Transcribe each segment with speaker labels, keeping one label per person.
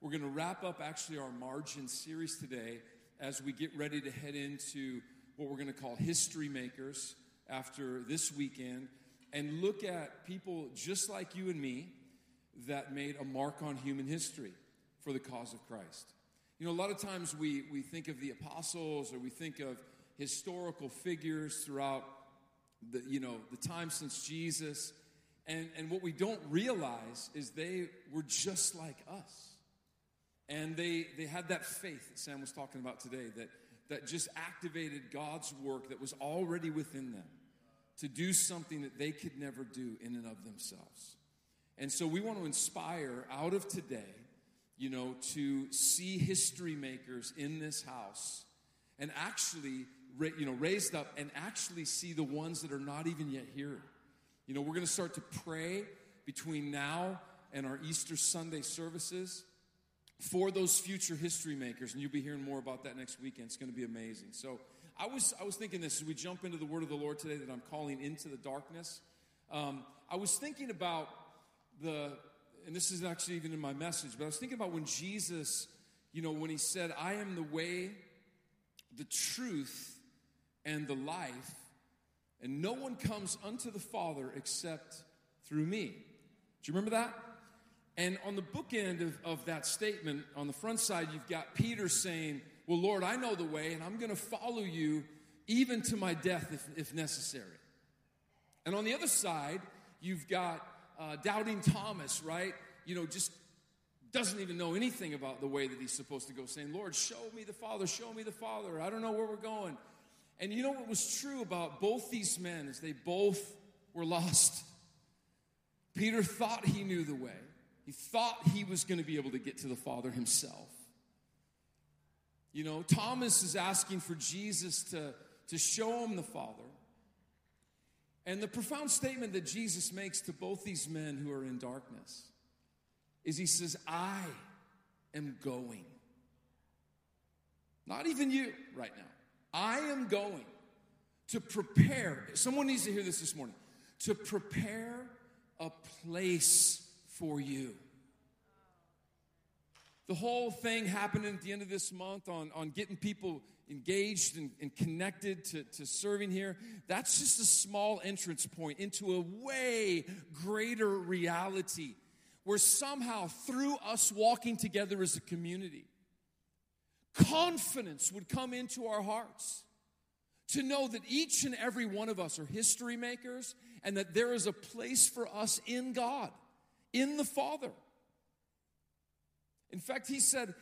Speaker 1: We're going to wrap up actually our margin series today as we get ready to head into what we're going to call history makers after this weekend and look at people just like you and me that made a mark on human history for the cause of Christ. You know, a lot of times we, we think of the apostles or we think of historical figures throughout the, you know, the time since Jesus. And, and what we don't realize is they were just like us. And they, they had that faith that Sam was talking about today that, that just activated God's work that was already within them to do something that they could never do in and of themselves. And so we want to inspire out of today, you know, to see history makers in this house and actually, you know, raised up and actually see the ones that are not even yet here. You know, we're going to start to pray between now and our Easter Sunday services for those future history makers, and you'll be hearing more about that next weekend. It's going to be amazing. So, I was I was thinking this as we jump into the Word of the Lord today that I'm calling into the darkness. Um, I was thinking about the, and this is actually even in my message, but I was thinking about when Jesus, you know, when he said, "I am the way, the truth, and the life, and no one comes unto the Father except through me." Do you remember that? And on the bookend of, of that statement, on the front side, you've got Peter saying, Well, Lord, I know the way, and I'm going to follow you even to my death if, if necessary. And on the other side, you've got uh, doubting Thomas, right? You know, just doesn't even know anything about the way that he's supposed to go, saying, Lord, show me the Father, show me the Father. I don't know where we're going. And you know what was true about both these men is they both were lost. Peter thought he knew the way. He thought he was going to be able to get to the Father himself. You know, Thomas is asking for Jesus to, to show him the Father. And the profound statement that Jesus makes to both these men who are in darkness is He says, I am going. Not even you right now. I am going to prepare. Someone needs to hear this this morning. To prepare a place for you. The whole thing happening at the end of this month on, on getting people engaged and, and connected to, to serving here, that's just a small entrance point into a way greater reality where somehow through us walking together as a community, confidence would come into our hearts to know that each and every one of us are history makers and that there is a place for us in God in the Father. In fact, he said,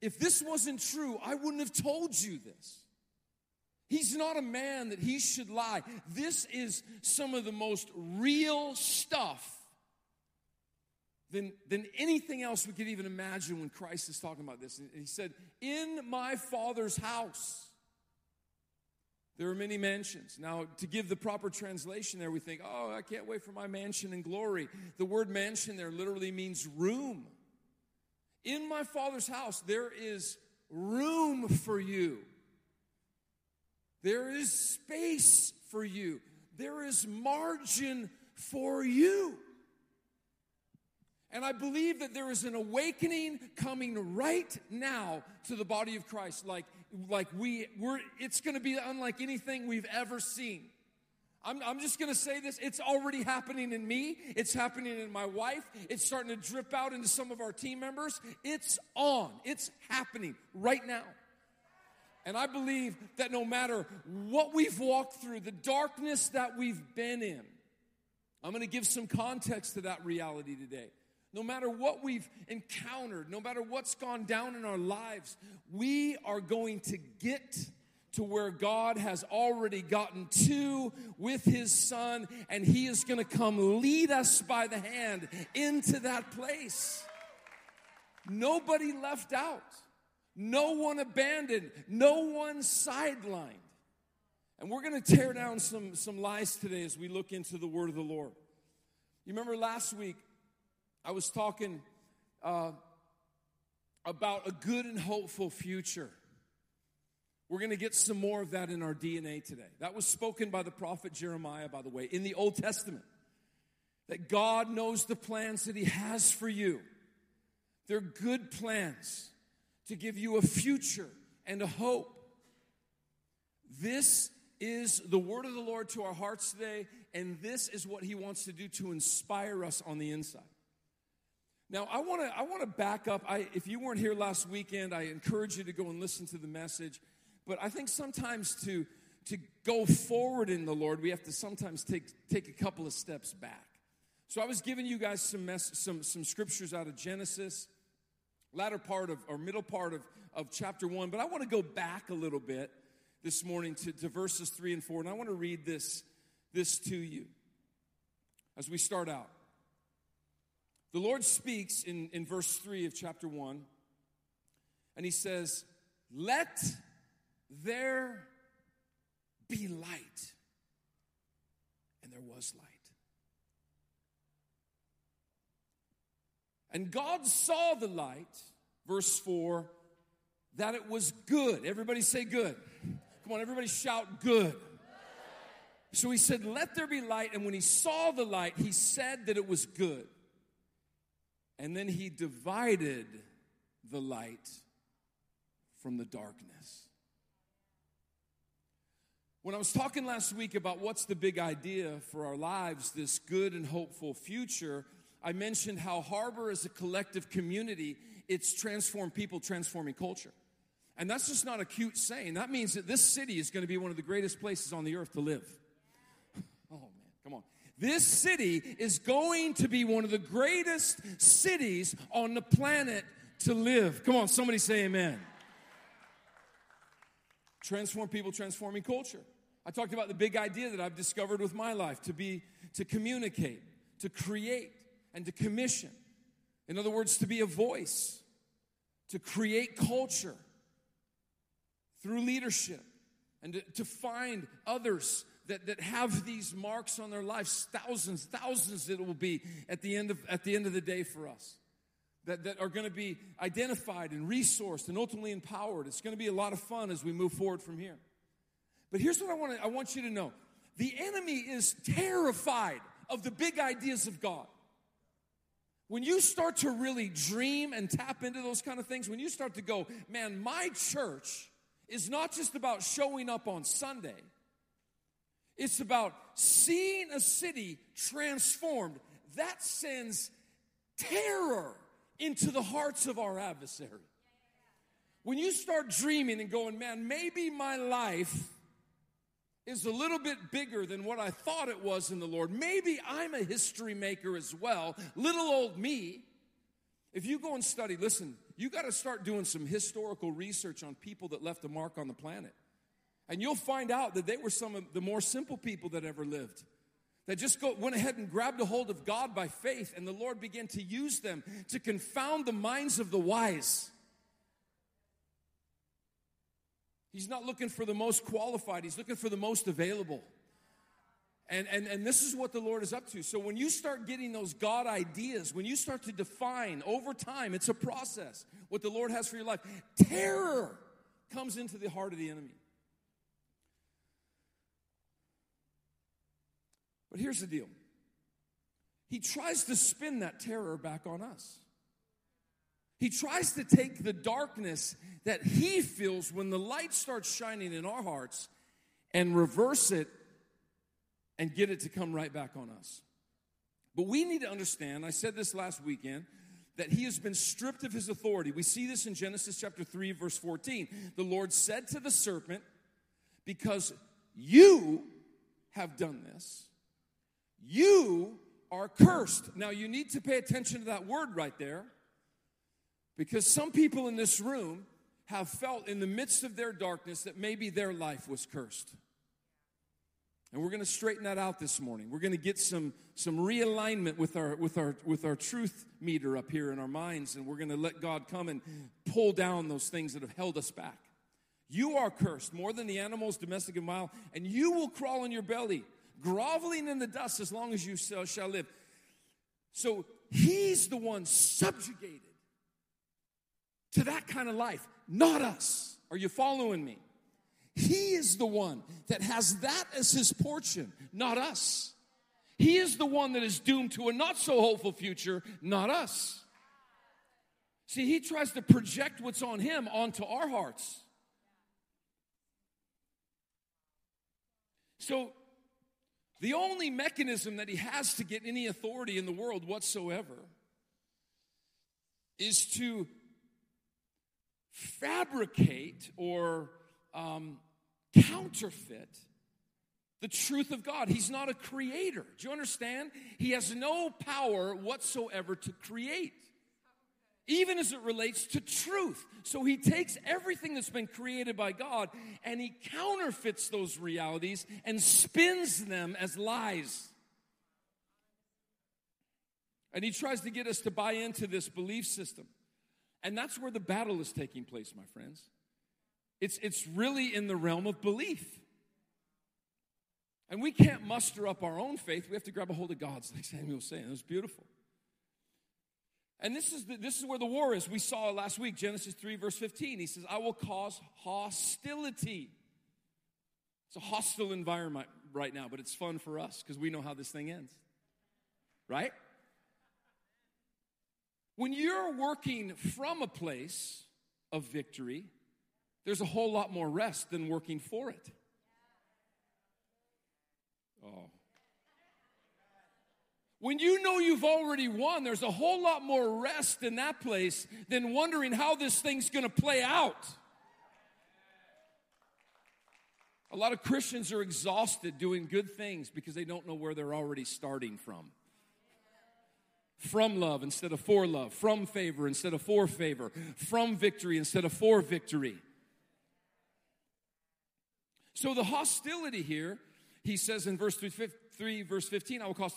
Speaker 1: if this wasn't true, I wouldn't have told you this. He's not a man that he should lie. This is some of the most real stuff than, than anything else we could even imagine when Christ is talking about this. And he said, In my Father's house there are many mansions. Now, to give the proper translation there, we think, oh, I can't wait for my mansion in glory. The word mansion there literally means room. In my father's house, there is room for you. There is space for you. There is margin for you. And I believe that there is an awakening coming right now to the body of Christ. Like, like we, we're, it's going to be unlike anything we've ever seen. I'm, I'm just going to say this. It's already happening in me. It's happening in my wife. It's starting to drip out into some of our team members. It's on. It's happening right now. And I believe that no matter what we've walked through, the darkness that we've been in, I'm going to give some context to that reality today no matter what we've encountered, no matter what's gone down in our lives, we are going to get to where God has already gotten to with His Son, and He is going to come lead us by the hand into that place. Nobody left out, no one abandoned, no one sidelined. And we're going to tear down some, some lies today as we look into the Word of the Lord. You remember last week, I was talking uh, about a good and hopeful future. We're going to get some more of that in our DNA today. That was spoken by the prophet Jeremiah, by the way, in the Old Testament. That God knows the plans that He has for you. They're good plans to give you a future and a hope. This is the word of the Lord to our hearts today, and this is what He wants to do to inspire us on the inside. Now, I want to I want to back up. I, if you weren't here last weekend, I encourage you to go and listen to the message. But I think sometimes to to go forward in the Lord, we have to sometimes take take a couple of steps back. So I was giving you guys some mess, some some scriptures out of Genesis, latter part of or middle part of of chapter one. But I want to go back a little bit this morning to, to verses three and four, and I want to read this this to you as we start out. The Lord speaks in, in verse 3 of chapter 1, and He says, Let there be light. And there was light. And God saw the light, verse 4, that it was good. Everybody say good. Come on, everybody shout good. So he said, Let there be light. And when he saw the light, he said that it was good. And then he divided the light from the darkness. When I was talking last week about what's the big idea for our lives, this good and hopeful future, I mentioned how Harbor is a collective community. It's transformed people, transforming culture. And that's just not a cute saying. That means that this city is going to be one of the greatest places on the earth to live. Oh, man, come on. This city is going to be one of the greatest cities on the planet to live. Come on, somebody say amen. Transform people, transforming culture. I talked about the big idea that I've discovered with my life to be, to communicate, to create, and to commission. In other words, to be a voice, to create culture through leadership, and to, to find others that, that have these marks on their lives, thousands, thousands it will be at the end of, at the, end of the day for us. That, that are going to be identified and resourced and ultimately empowered. It's going to be a lot of fun as we move forward from here. But here's what I want, I want you to know the enemy is terrified of the big ideas of God. When you start to really dream and tap into those kind of things, when you start to go, man, my church is not just about showing up on Sunday, it's about seeing a city transformed. That sends terror into the hearts of our adversary. When you start dreaming and going, man, maybe my life is a little bit bigger than what I thought it was in the Lord. Maybe I'm a history maker as well, little old me. If you go and study, listen, you got to start doing some historical research on people that left a mark on the planet. And you'll find out that they were some of the more simple people that ever lived. That just go, went ahead and grabbed a hold of God by faith, and the Lord began to use them to confound the minds of the wise. He's not looking for the most qualified, He's looking for the most available. And, and, and this is what the Lord is up to. So when you start getting those God ideas, when you start to define over time, it's a process, what the Lord has for your life, terror comes into the heart of the enemy. But here's the deal He tries to spin that terror back on us. He tries to take the darkness that he feels when the light starts shining in our hearts and reverse it and get it to come right back on us. But we need to understand, I said this last weekend, that he has been stripped of his authority. We see this in Genesis chapter 3, verse 14. The Lord said to the serpent, Because you have done this, you are cursed. Now, you need to pay attention to that word right there because some people in this room have felt in the midst of their darkness that maybe their life was cursed. And we're going to straighten that out this morning. We're going to get some, some realignment with our, with, our, with our truth meter up here in our minds, and we're going to let God come and pull down those things that have held us back. You are cursed more than the animals, domestic and wild, and you will crawl on your belly, groveling in the dust as long as you shall live. So he's the one subjugated to that kind of life, not us. Are you following me? He is the one that has that as his portion, not us. He is the one that is doomed to a not so hopeful future, not us. See, he tries to project what's on him onto our hearts. So, the only mechanism that he has to get any authority in the world whatsoever is to fabricate or um, counterfeit the truth of God. He's not a creator. Do you understand? He has no power whatsoever to create, even as it relates to truth. So he takes everything that's been created by God and he counterfeits those realities and spins them as lies. And he tries to get us to buy into this belief system. And that's where the battle is taking place, my friends. It's, it's really in the realm of belief. And we can't muster up our own faith. We have to grab a hold of God's, like Samuel was saying. It was beautiful. And this is, the, this is where the war is. We saw last week, Genesis 3, verse 15. He says, I will cause hostility. It's a hostile environment right now, but it's fun for us because we know how this thing ends. Right? When you're working from a place of victory, there's a whole lot more rest than working for it. Oh. When you know you've already won, there's a whole lot more rest in that place than wondering how this thing's gonna play out. A lot of Christians are exhausted doing good things because they don't know where they're already starting from. From love instead of for love, from favor instead of for favor, from victory instead of for victory. So the hostility here, he says in verse 3, verse 15, I will cause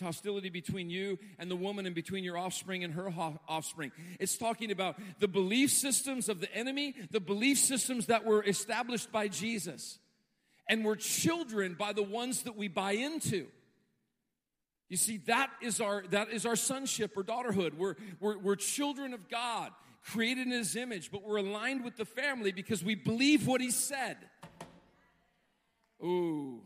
Speaker 1: hostility between you and the woman and between your offspring and her offspring. It's talking about the belief systems of the enemy, the belief systems that were established by Jesus. And we're children by the ones that we buy into. You see, that is our, that is our sonship or daughterhood. We're, we're, we're children of God, created in His image, but we're aligned with the family because we believe what He said. Ooh.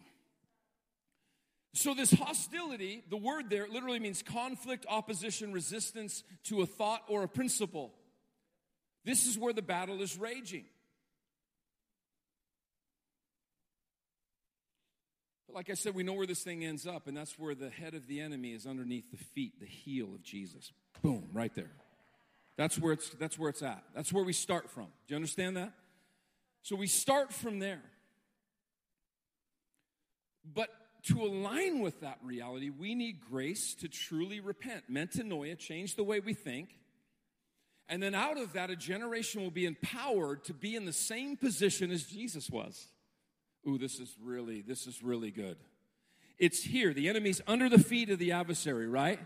Speaker 1: So, this hostility, the word there literally means conflict, opposition, resistance to a thought or a principle. This is where the battle is raging. But like I said, we know where this thing ends up, and that's where the head of the enemy is underneath the feet, the heel of Jesus. Boom, right there. That's where it's that's where it's at. That's where we start from. Do you understand that? So we start from there. But to align with that reality, we need grace to truly repent, metanoia, change the way we think. And then out of that, a generation will be empowered to be in the same position as Jesus was. Ooh, this is really, this is really good. It's here. The enemy's under the feet of the adversary, right?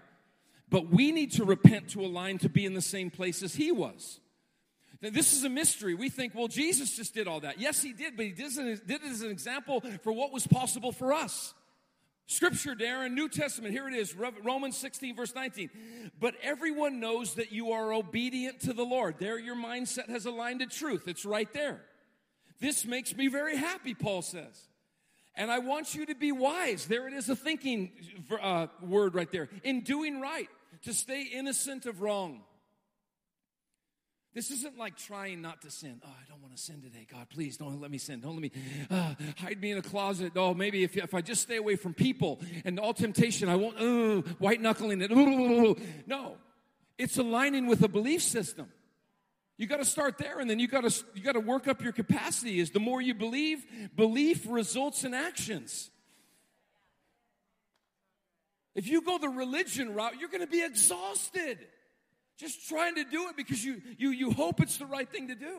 Speaker 1: But we need to repent to align to be in the same place as he was. Now, this is a mystery. We think, well, Jesus just did all that. Yes, he did, but he did it as an example for what was possible for us. Scripture, Darren, New Testament, here it is, Romans 16, verse 19. But everyone knows that you are obedient to the Lord. There, your mindset has aligned to truth. It's right there. This makes me very happy, Paul says. And I want you to be wise. There it is, a thinking uh, word right there. In doing right, to stay innocent of wrong. This isn't like trying not to sin. Oh, I don't want to sin today. God, please don't let me sin. Don't let me uh, hide me in a closet. Oh, maybe if, if I just stay away from people and all temptation, I won't, uh, white knuckling it. No, it's aligning with a belief system. You got to start there and then you got to you got to work up your capacity is the more you believe, belief results in actions. If you go the religion route, you're going to be exhausted just trying to do it because you, you, you hope it's the right thing to do.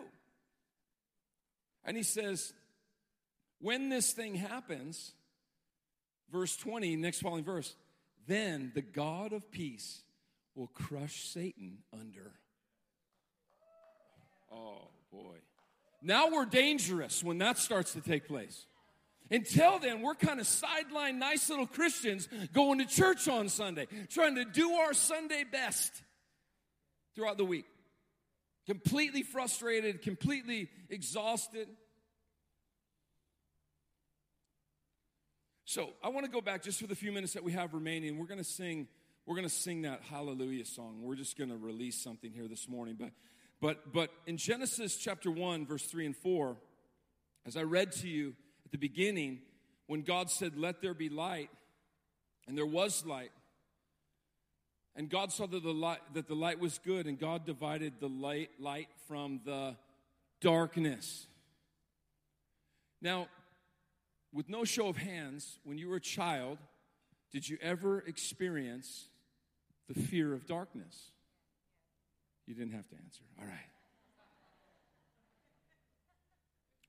Speaker 1: And he says, when this thing happens, verse 20, next following verse, then the God of peace will crush Satan under. Oh, boy. Now we're dangerous when that starts to take place. Until then, we're kind of sideline, nice little Christians going to church on Sunday, trying to do our Sunday best throughout the week. Completely frustrated, completely exhausted. So, I want to go back just for the few minutes that we have remaining. We're going to sing we're going to sing that hallelujah song. We're just going to release something here this morning. But, but, but in Genesis chapter 1, verse 3 and 4, as I read to you at the beginning, when God said, Let there be light, and there was light, and God saw that the light, that the light was good, and God divided the light, light from the darkness. Now, with no show of hands, when you were a child, did you ever experience the fear of darkness? You didn't have to answer. All right.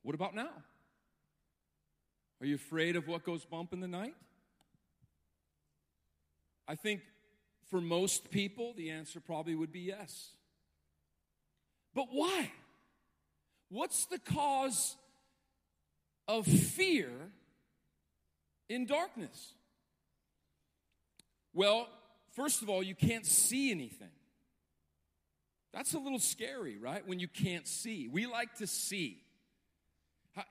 Speaker 1: What about now? Are you afraid of what goes bump in the night? I think for most people, the answer probably would be yes. But why? What's the cause of fear in darkness? Well, first of all, you can't see anything. That's a little scary, right? When you can't see. We like to see.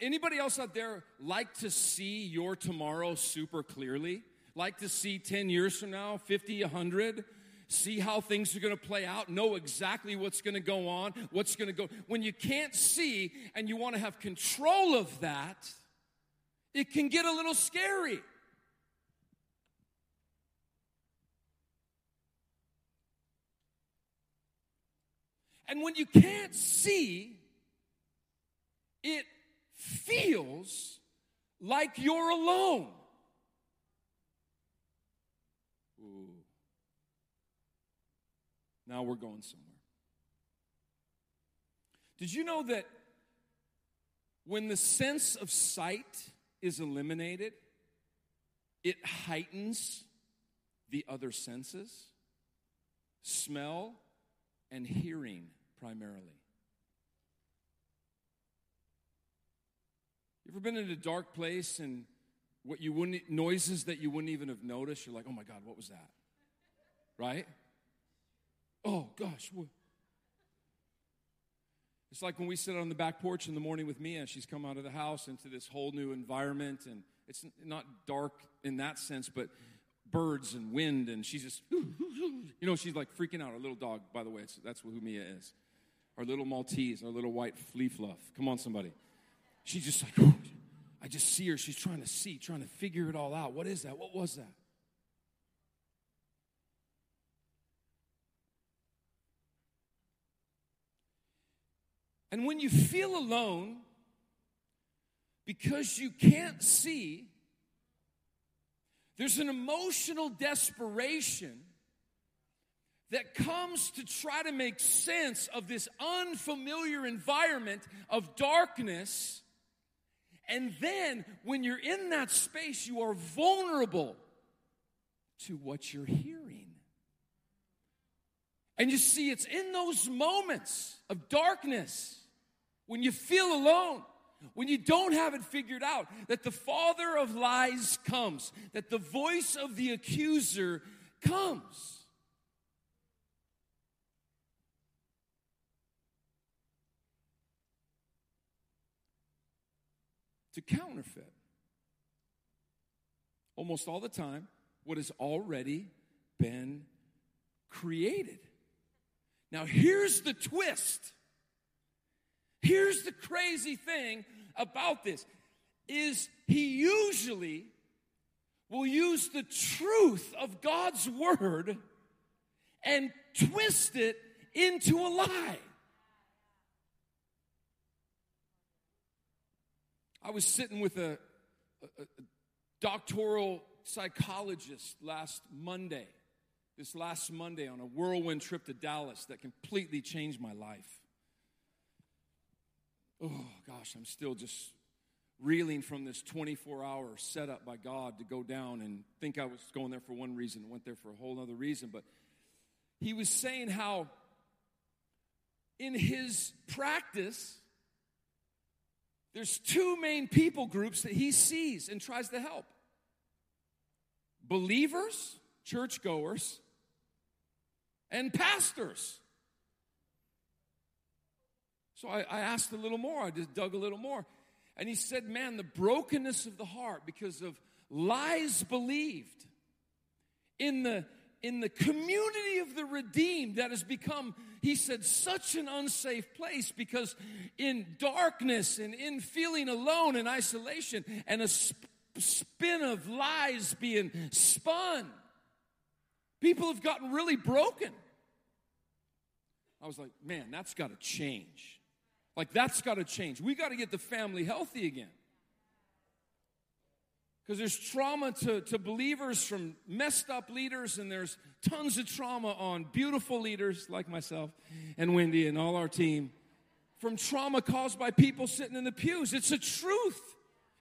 Speaker 1: Anybody else out there like to see your tomorrow super clearly? Like to see 10 years from now, 50, 100? See how things are going to play out, know exactly what's going to go on, what's going to go. When you can't see and you want to have control of that, it can get a little scary. And when you can't see, it feels like you're alone. Now we're going somewhere. Did you know that when the sense of sight is eliminated, it heightens the other senses? Smell and hearing primarily. You ever been in a dark place and what you wouldn't noises that you wouldn't even have noticed? You're like, oh my God, what was that? Right? Oh gosh, what? It's like when we sit on the back porch in the morning with Mia, she's come out of the house into this whole new environment, and it's not dark in that sense, but birds and wind, and she's just, you know, she's like freaking out. Our little dog, by the way, that's who Mia is. Our little Maltese, our little white flea fluff. Come on, somebody. She's just like, I just see her. She's trying to see, trying to figure it all out. What is that? What was that? And when you feel alone, because you can't see, there's an emotional desperation that comes to try to make sense of this unfamiliar environment of darkness. And then when you're in that space, you are vulnerable to what you're hearing. And you see, it's in those moments of darkness when you feel alone when you don't have it figured out, that the father of lies comes, that the voice of the accuser comes. To counterfeit, almost all the time, what has already been created. Now, here's the twist Here's the crazy thing about this is he usually will use the truth of God's word and twist it into a lie. I was sitting with a, a, a doctoral psychologist last Monday, this last Monday on a whirlwind trip to Dallas that completely changed my life oh gosh, I'm still just reeling from this 24 hour setup by God to go down and think I was going there for one reason, went there for a whole other reason. But he was saying how in his practice, there's two main people groups that he sees and tries to help believers, churchgoers, and pastors. So I, I asked a little more. I just dug a little more. And he said, Man, the brokenness of the heart because of lies believed in the in the community of the redeemed that has become he said such an unsafe place because in darkness and in feeling alone and isolation and a sp- spin of lies being spun people have gotten really broken i was like man that's got to change like that's got to change we got to get the family healthy again because there's trauma to, to believers from messed up leaders, and there's tons of trauma on beautiful leaders like myself and Wendy and all our team from trauma caused by people sitting in the pews. It's a truth.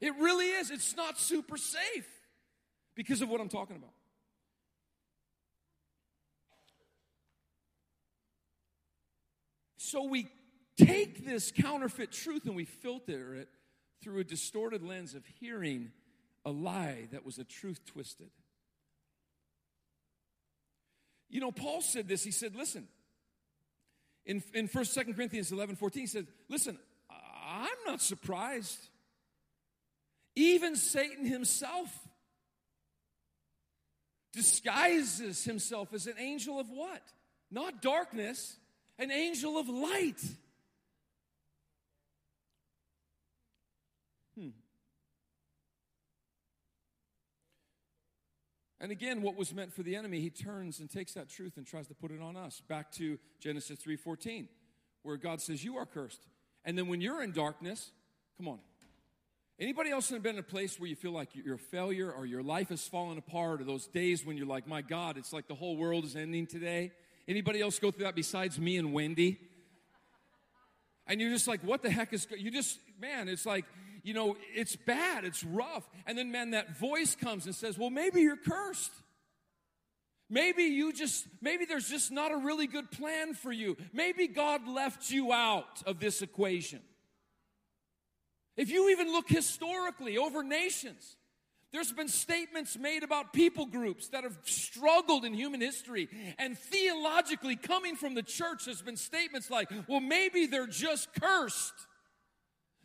Speaker 1: It really is. It's not super safe because of what I'm talking about. So we take this counterfeit truth and we filter it through a distorted lens of hearing a lie that was a truth twisted. You know, Paul said this. He said, listen, in, in 1st, 2nd Corinthians 11, 14, he said, listen, I'm not surprised. Even Satan himself disguises himself as an angel of what? Not darkness, an angel of light. Hmm. And again, what was meant for the enemy, he turns and takes that truth and tries to put it on us. Back to Genesis 3:14, where God says, "You are cursed." And then when you're in darkness, come on. Anybody else been in a place where you feel like you're a failure or your life is fallen apart or those days when you're like, "My God, it's like the whole world is ending today?" Anybody else go through that besides me and Wendy? And you're just like, "What the heck is you just man, it's like you know, it's bad, it's rough. And then, man, that voice comes and says, well, maybe you're cursed. Maybe you just, maybe there's just not a really good plan for you. Maybe God left you out of this equation. If you even look historically over nations, there's been statements made about people groups that have struggled in human history. And theologically, coming from the church, there's been statements like, well, maybe they're just cursed.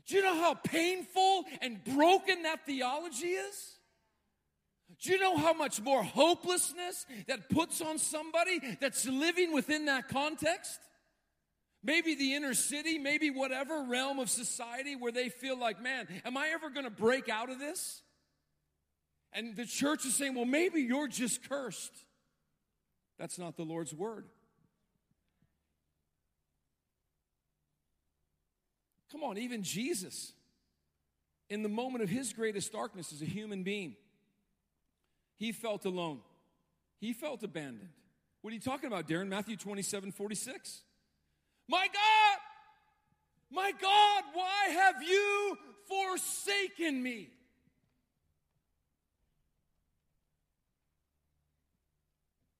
Speaker 1: Do you know how painful and broken that theology is? Do you know how much more hopelessness that puts on somebody that's living within that context? Maybe the inner city, maybe whatever realm of society where they feel like, man, am I ever going to break out of this? And the church is saying, well, maybe you're just cursed. That's not the Lord's word. Come on, even Jesus, in the moment of his greatest darkness as a human being, he felt alone. He felt abandoned. What are you talking about, Darren? Matthew 27 46. My God, my God, why have you forsaken me?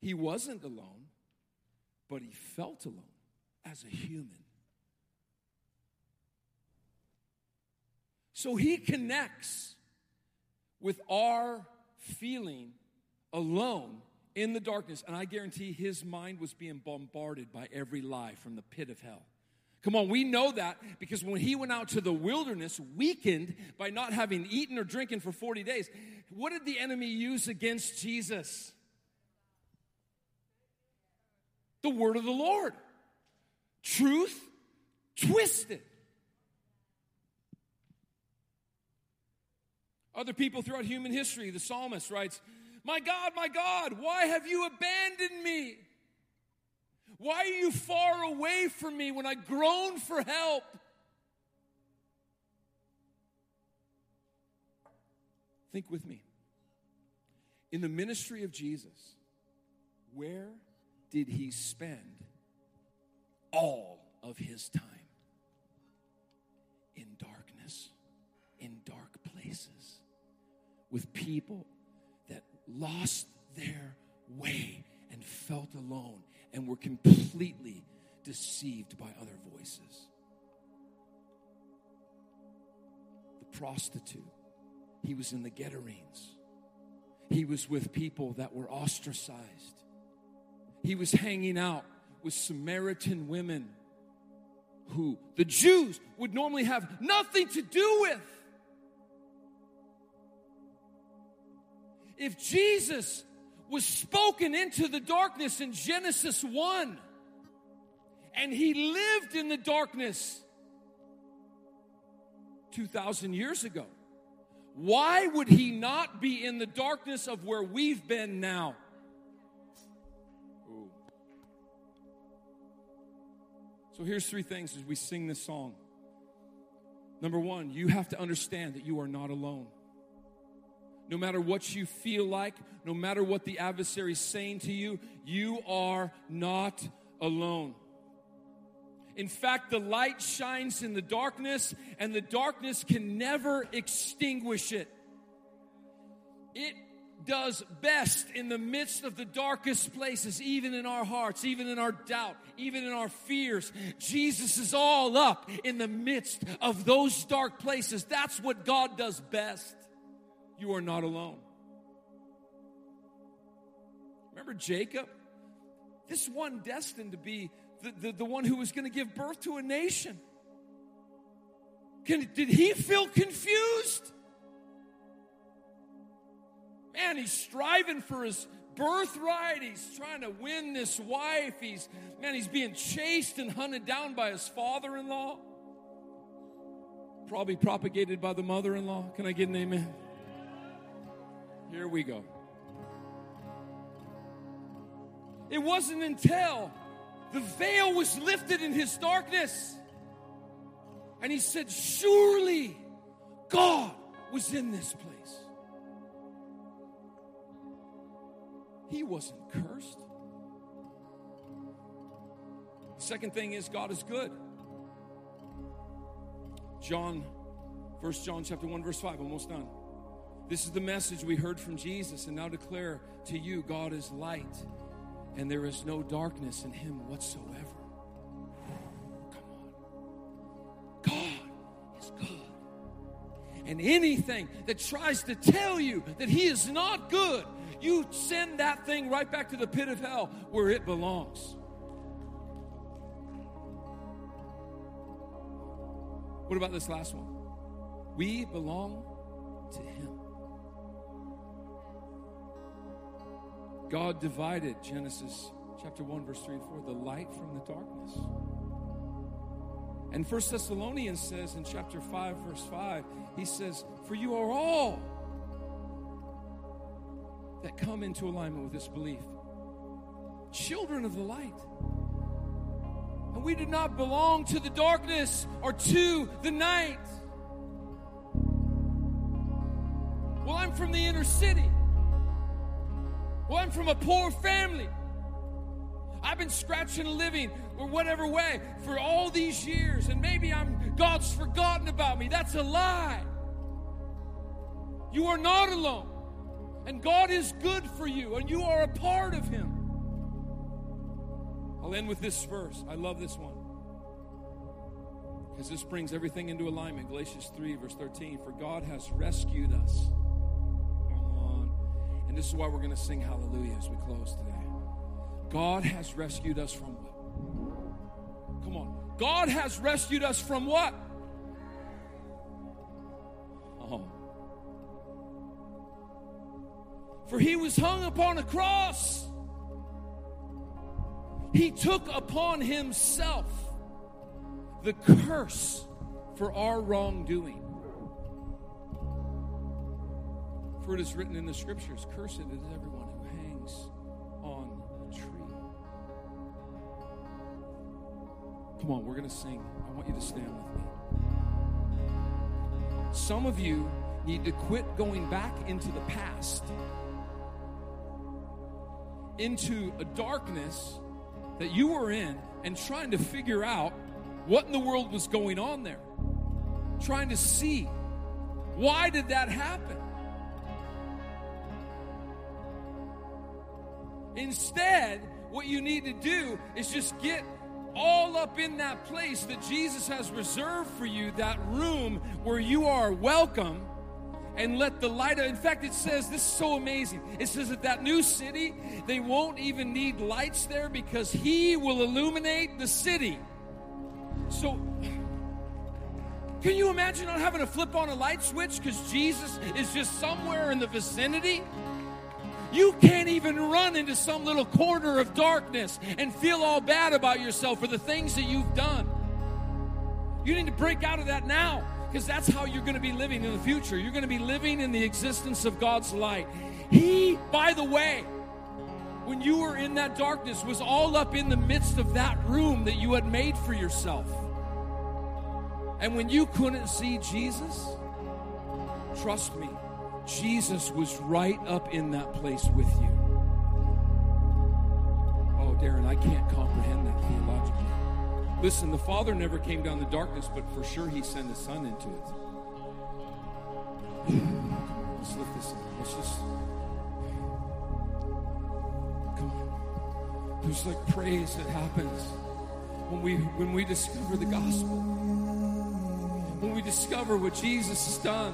Speaker 1: He wasn't alone, but he felt alone as a human. So he connects with our feeling alone in the darkness. And I guarantee his mind was being bombarded by every lie from the pit of hell. Come on, we know that because when he went out to the wilderness, weakened by not having eaten or drinking for 40 days, what did the enemy use against Jesus? The word of the Lord. Truth twisted. Other people throughout human history, the psalmist writes, My God, my God, why have you abandoned me? Why are you far away from me when I groan for help? Think with me. In the ministry of Jesus, where did he spend all of his time? In darkness, in dark places with people that lost their way and felt alone and were completely deceived by other voices. The prostitute, he was in the Gadarenes. He was with people that were ostracized. He was hanging out with Samaritan women who the Jews would normally have nothing to do with. If Jesus was spoken into the darkness in Genesis 1. And he lived in the darkness 2,000 years ago. Why would he not be in the darkness of where we've been now? So here's three things as we sing this song. Number one, you have to understand that you are not alone. No matter what you feel like, no matter what the adversary is saying to you, you are not alone. In fact, the light shines in the darkness, and the darkness can never extinguish it. It does best in the midst of the darkest places, even in our hearts, even in our doubt, even in our fears. Jesus is all up in the midst of those dark places. That's what God does best. You are not alone. Remember Jacob? This one destined to be the, the, the one who was going to give birth to a nation. Can, did he feel confused? Man, he's striving for his birthright. He's trying to win this wife. He's man, he's being chased and hunted down by his father-in-law. Probably propagated by the mother-in-law. Can I get an amen? Here we go. It wasn't until the veil was lifted in his darkness. And he said, Surely God was in this place. He wasn't cursed. Second thing is, God is good. John, First John chapter 1, verse 5, almost done. This is the message we heard from Jesus, and now declare to you God is light and there is no darkness in him whatsoever. And anything that tries to tell you that he is not good, you send that thing right back to the pit of hell where it belongs. What about this last one? We belong to him. God divided, Genesis chapter 1, verse 3 and 4, the light from the darkness. And First Thessalonians says in chapter 5, verse 5, he says, For you are all that come into alignment with this belief, children of the light. And we do not belong to the darkness or to the night. Well, I'm from the inner city. Well, I'm from a poor family. I've been scratching a living or whatever way for all these God's forgotten about me. That's a lie. You are not alone. And God is good for you, and you are a part of Him. I'll end with this verse. I love this one. Because this brings everything into alignment. Galatians 3, verse 13. For God has rescued us Come on. and this is why we're going to sing hallelujah as we close today. God has rescued us from what? Come on. God has rescued us from what? Oh. For he was hung upon a cross. He took upon himself the curse for our wrongdoing. For it is written in the scriptures, Cursed is everyone Come on, we're going to sing. I want you to stand with me. Some of you need to quit going back into the past, into a darkness that you were in, and trying to figure out what in the world was going on there. Trying to see why did that happen? Instead, what you need to do is just get all up in that place that Jesus has reserved for you, that room where you are welcome, and let the light of, in fact, it says, this is so amazing. It says that that new city, they won't even need lights there because He will illuminate the city. So, can you imagine not having to flip on a light switch because Jesus is just somewhere in the vicinity? You can't even run into some little corner of darkness and feel all bad about yourself for the things that you've done. You need to break out of that now because that's how you're going to be living in the future. You're going to be living in the existence of God's light. He, by the way, when you were in that darkness, was all up in the midst of that room that you had made for yourself. And when you couldn't see Jesus, trust me, Jesus was right up in that place with you. Oh, Darren, I can't comprehend that theologically. Listen, the Father never came down the darkness, but for sure He sent His Son into it. Let's lift this up. Let's just. Come on. There's like praise that happens when we when we discover the gospel. When we discover what Jesus has done